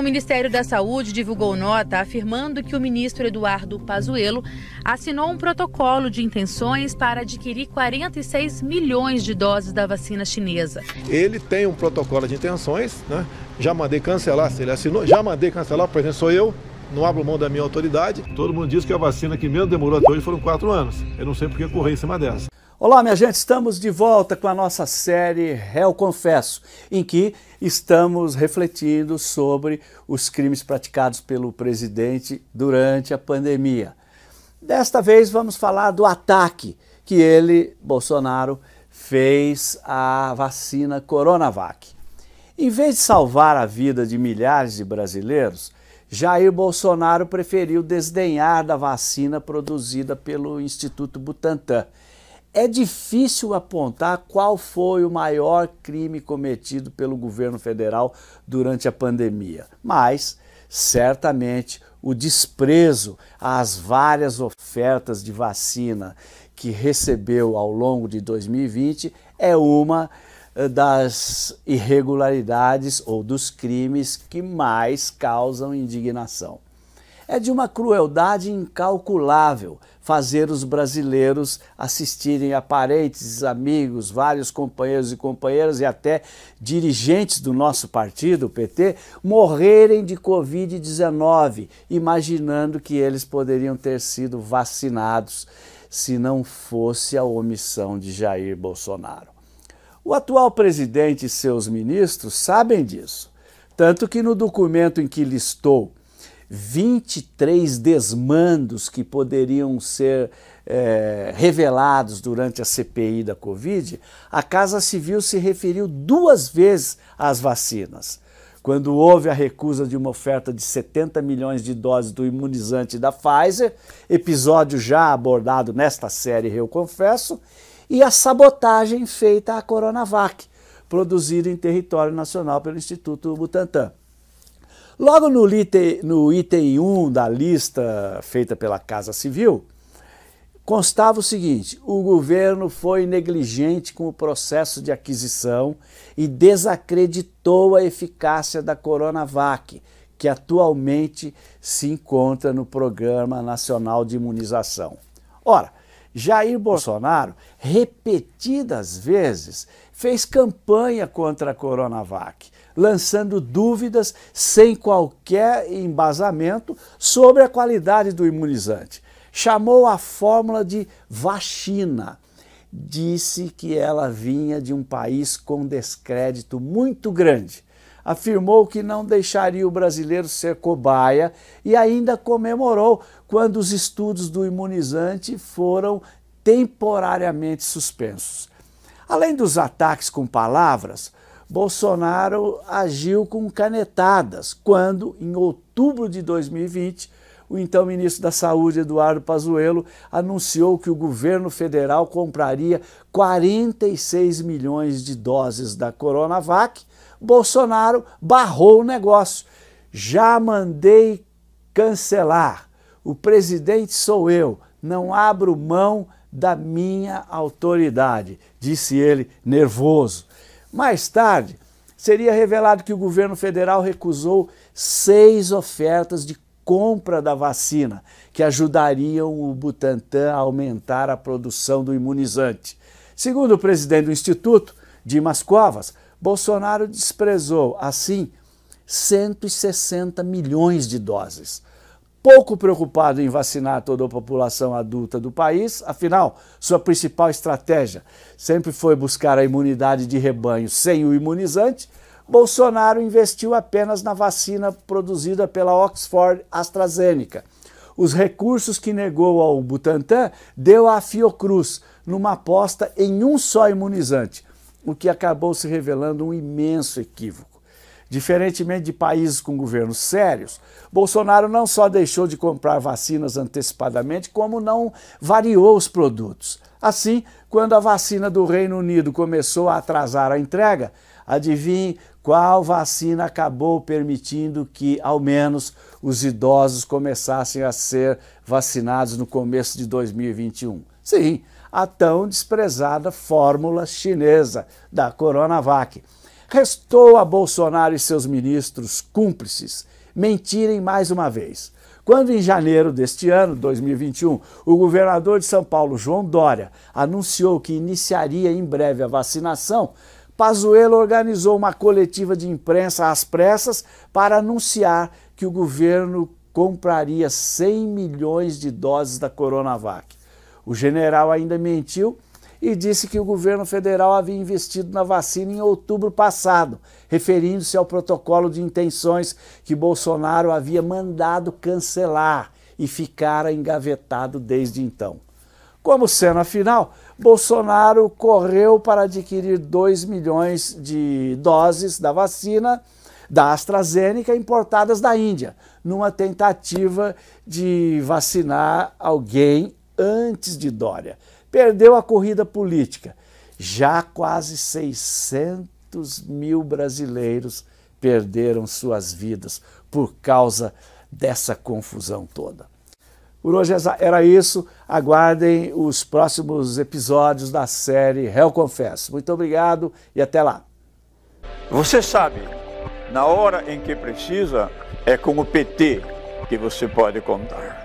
O Ministério da Saúde divulgou nota afirmando que o ministro Eduardo Pazuello assinou um protocolo de intenções para adquirir 46 milhões de doses da vacina chinesa. Ele tem um protocolo de intenções, né? Já mandei cancelar, se ele assinou, já mandei cancelar, por exemplo, sou eu, não abro mão da minha autoridade. Todo mundo diz que a vacina que mesmo demorou até hoje foram quatro anos. Eu não sei por que correr em cima dessa. Olá, minha gente, estamos de volta com a nossa série Réu Confesso, em que estamos refletindo sobre os crimes praticados pelo presidente durante a pandemia. Desta vez vamos falar do ataque que ele, Bolsonaro, fez à vacina Coronavac. Em vez de salvar a vida de milhares de brasileiros, Jair Bolsonaro preferiu desdenhar da vacina produzida pelo Instituto Butantan é difícil apontar qual foi o maior crime cometido pelo governo federal durante a pandemia, mas certamente o desprezo às várias ofertas de vacina que recebeu ao longo de 2020 é uma eh, das irregularidades ou dos crimes que mais causam indignação. É de uma crueldade incalculável fazer os brasileiros assistirem a parentes, amigos, vários companheiros e companheiras e até dirigentes do nosso partido, o PT, morrerem de Covid-19, imaginando que eles poderiam ter sido vacinados se não fosse a omissão de Jair Bolsonaro. O atual presidente e seus ministros sabem disso, tanto que no documento em que listou 23 desmandos que poderiam ser é, revelados durante a CPI da Covid, a Casa Civil se referiu duas vezes às vacinas. Quando houve a recusa de uma oferta de 70 milhões de doses do imunizante da Pfizer, episódio já abordado nesta série Eu Confesso, e a sabotagem feita à Coronavac, produzida em território nacional pelo Instituto Butantan. Logo no item, no item 1 da lista feita pela Casa Civil, constava o seguinte: o governo foi negligente com o processo de aquisição e desacreditou a eficácia da Coronavac, que atualmente se encontra no Programa Nacional de Imunização. Ora, Jair Bolsonaro, repetidas vezes, fez campanha contra a Coronavac lançando dúvidas sem qualquer embasamento sobre a qualidade do imunizante. Chamou a fórmula de vacina. Disse que ela vinha de um país com descrédito muito grande. Afirmou que não deixaria o brasileiro ser cobaia e ainda comemorou quando os estudos do imunizante foram temporariamente suspensos. Além dos ataques com palavras, Bolsonaro agiu com canetadas quando, em outubro de 2020, o então ministro da Saúde, Eduardo Pazuello, anunciou que o governo federal compraria 46 milhões de doses da Coronavac. Bolsonaro barrou o negócio. Já mandei cancelar. O presidente sou eu, não abro mão da minha autoridade, disse ele nervoso. Mais tarde, seria revelado que o governo federal recusou seis ofertas de compra da vacina, que ajudariam o Butantan a aumentar a produção do imunizante. Segundo o presidente do Instituto, Dimas Covas, Bolsonaro desprezou, assim, 160 milhões de doses pouco preocupado em vacinar toda a população adulta do país, afinal, sua principal estratégia sempre foi buscar a imunidade de rebanho sem o imunizante, Bolsonaro investiu apenas na vacina produzida pela Oxford AstraZeneca. Os recursos que negou ao Butantan deu à Fiocruz numa aposta em um só imunizante, o que acabou se revelando um imenso equívoco. Diferentemente de países com governos sérios, Bolsonaro não só deixou de comprar vacinas antecipadamente, como não variou os produtos. Assim, quando a vacina do Reino Unido começou a atrasar a entrega, Adivinhe qual vacina acabou permitindo que, ao menos, os idosos começassem a ser vacinados no começo de 2021? Sim, a tão desprezada fórmula chinesa da Coronavac. Restou a Bolsonaro e seus ministros cúmplices mentirem mais uma vez. Quando em janeiro deste ano, 2021, o governador de São Paulo, João Dória, anunciou que iniciaria em breve a vacinação, Pazuello organizou uma coletiva de imprensa às pressas para anunciar que o governo compraria 100 milhões de doses da Coronavac. O general ainda mentiu e disse que o governo federal havia investido na vacina em outubro passado, referindo-se ao protocolo de intenções que Bolsonaro havia mandado cancelar e ficara engavetado desde então. Como cena final, Bolsonaro correu para adquirir 2 milhões de doses da vacina da AstraZeneca importadas da Índia, numa tentativa de vacinar alguém antes de Dória perdeu a corrida política. Já quase 600 mil brasileiros perderam suas vidas por causa dessa confusão toda. Por hoje era isso. Aguardem os próximos episódios da série Réu Confesso. Muito obrigado e até lá. Você sabe, na hora em que precisa, é com o PT que você pode contar.